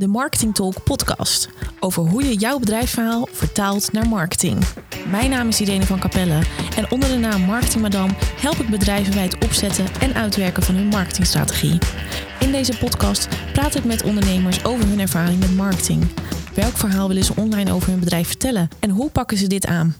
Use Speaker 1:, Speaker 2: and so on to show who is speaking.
Speaker 1: de Marketing Talk podcast over hoe je jouw bedrijfsverhaal vertaalt naar marketing. Mijn naam is Irene van Capelle en onder de naam Marketing Madame help ik bedrijven bij het opzetten en uitwerken van hun marketingstrategie. In deze podcast praat ik met ondernemers over hun ervaring met marketing. Welk verhaal willen ze online over hun bedrijf vertellen en hoe pakken ze dit aan?